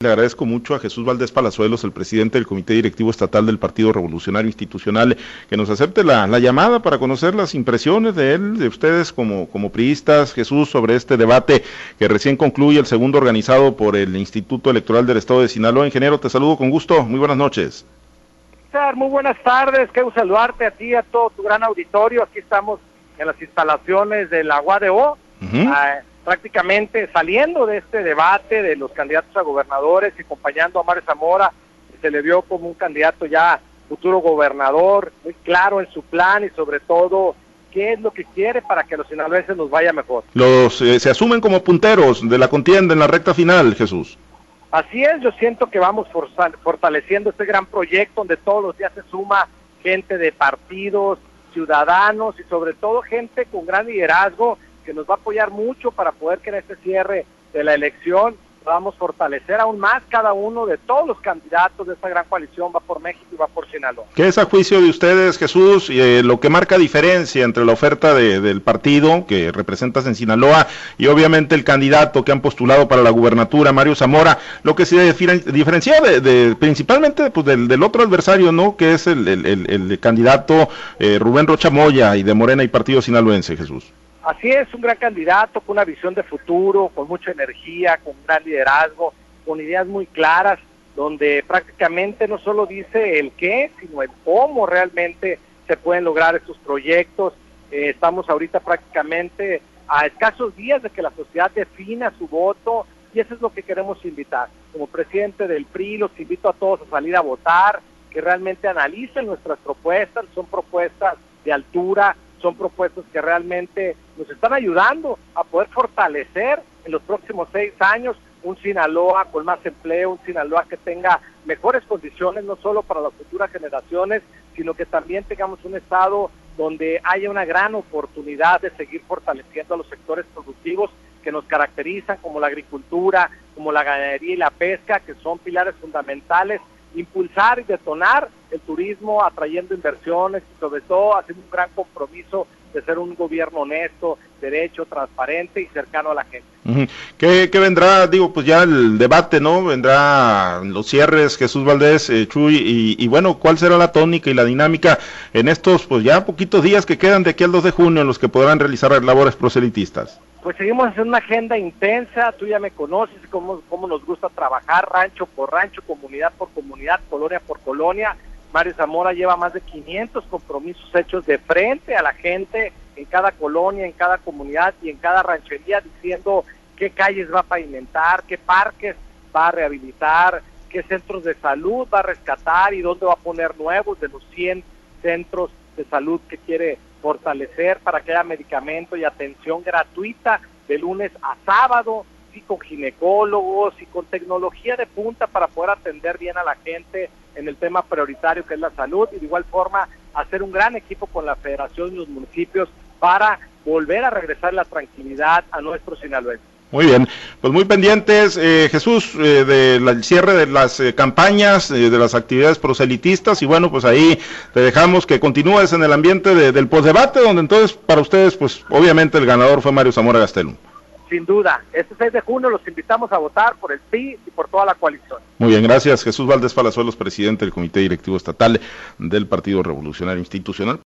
Le agradezco mucho a Jesús Valdés Palazuelos, el presidente del Comité Directivo Estatal del Partido Revolucionario Institucional, que nos acepte la, llamada para conocer las impresiones de él, de ustedes como, como priistas, Jesús, sobre este debate que recién concluye el segundo organizado por el Instituto Electoral del Estado de Sinaloa. Ingeniero, te saludo con gusto. Muy buenas noches. Muy buenas tardes. Quiero saludarte a ti, a todo tu gran auditorio. Aquí estamos en las instalaciones de la UADO prácticamente saliendo de este debate de los candidatos a gobernadores y acompañando a Mario Zamora, se le vio como un candidato ya futuro gobernador, muy claro en su plan y sobre todo qué es lo que quiere para que los sinaloenses nos vaya mejor. Los eh, se asumen como punteros de la contienda en la recta final, Jesús. Así es, yo siento que vamos fortaleciendo este gran proyecto donde todos los días se suma gente de partidos, ciudadanos y sobre todo gente con gran liderazgo que nos va a apoyar mucho para poder que en este cierre de la elección podamos fortalecer aún más cada uno de todos los candidatos de esta gran coalición, va por México y va por Sinaloa. ¿Qué es a juicio de ustedes, Jesús, eh, lo que marca diferencia entre la oferta del partido que representas en Sinaloa y obviamente el candidato que han postulado para la gubernatura, Mario Zamora, lo que se diferencia de, principalmente pues, del, otro adversario, ¿no? Que es el, candidato eh, Rubén Rocha Moya y de Morena y Partido Sinaloense, Jesús. Así es, un gran candidato con una visión de futuro, con mucha energía, con gran liderazgo, con ideas muy claras, donde prácticamente no solo dice el qué, sino el cómo realmente se pueden lograr estos proyectos. Eh, estamos ahorita prácticamente a escasos días de que la sociedad defina su voto y eso es lo que queremos invitar. Como presidente del PRI los invito a todos a salir a votar, que realmente analicen nuestras propuestas, son propuestas de altura, son propuestas que realmente nos están ayudando a poder fortalecer en los próximos seis años un Sinaloa con más empleo, un Sinaloa que tenga mejores condiciones, no solo para las futuras generaciones, sino que también tengamos un Estado donde haya una gran oportunidad de seguir fortaleciendo a los sectores productivos que nos caracterizan, como la agricultura, como la ganadería y la pesca, que son pilares fundamentales impulsar y detonar el turismo, atrayendo inversiones y sobre todo haciendo un gran compromiso de ser un gobierno honesto, derecho, transparente y cercano a la gente. ¿Qué, vendrá? Digo, pues ya el debate, ¿no? Vendrá los cierres, Jesús Valdés, eh, Chuy, y, y, bueno, ¿cuál será la tónica y la dinámica en estos, pues ya poquitos días que quedan de aquí al 2 de junio en los que podrán realizar labores proselitistas? pues seguimos haciendo una agenda intensa, tú ya me conoces, cómo, cómo nos gusta trabajar rancho por rancho, comunidad por comunidad, colonia por colonia. Mario Zamora lleva más de 500 compromisos hechos de frente a la gente en cada colonia, en cada comunidad y en cada ranchería diciendo qué calles va a pavimentar, qué parques va a rehabilitar, qué centros de salud va a rescatar y dónde va a poner nuevos de los 100 centros de salud que quiere fortalecer para que haya medicamento y atención gratuita de lunes a sábado, y con ginecólogos y con tecnología de punta para poder atender bien a la gente en el tema prioritario que es la salud y de igual forma hacer un gran equipo con la federación y los municipios para volver a regresar la tranquilidad a nuestros sinaloenses. Muy bien, pues muy pendientes, eh, Jesús, eh, del cierre de las eh, campañas, de las actividades proselitistas, y bueno, pues ahí te dejamos que continúes en el ambiente del posdebate, donde entonces para ustedes, pues obviamente el ganador fue Mario Zamora Gastelum. Sin duda, este 6 de junio los invitamos a votar por el PI y por toda la coalición. Muy bien, gracias. Jesús Valdés Palazuelos, presidente del Comité Directivo Estatal del Partido Revolucionario Institucional.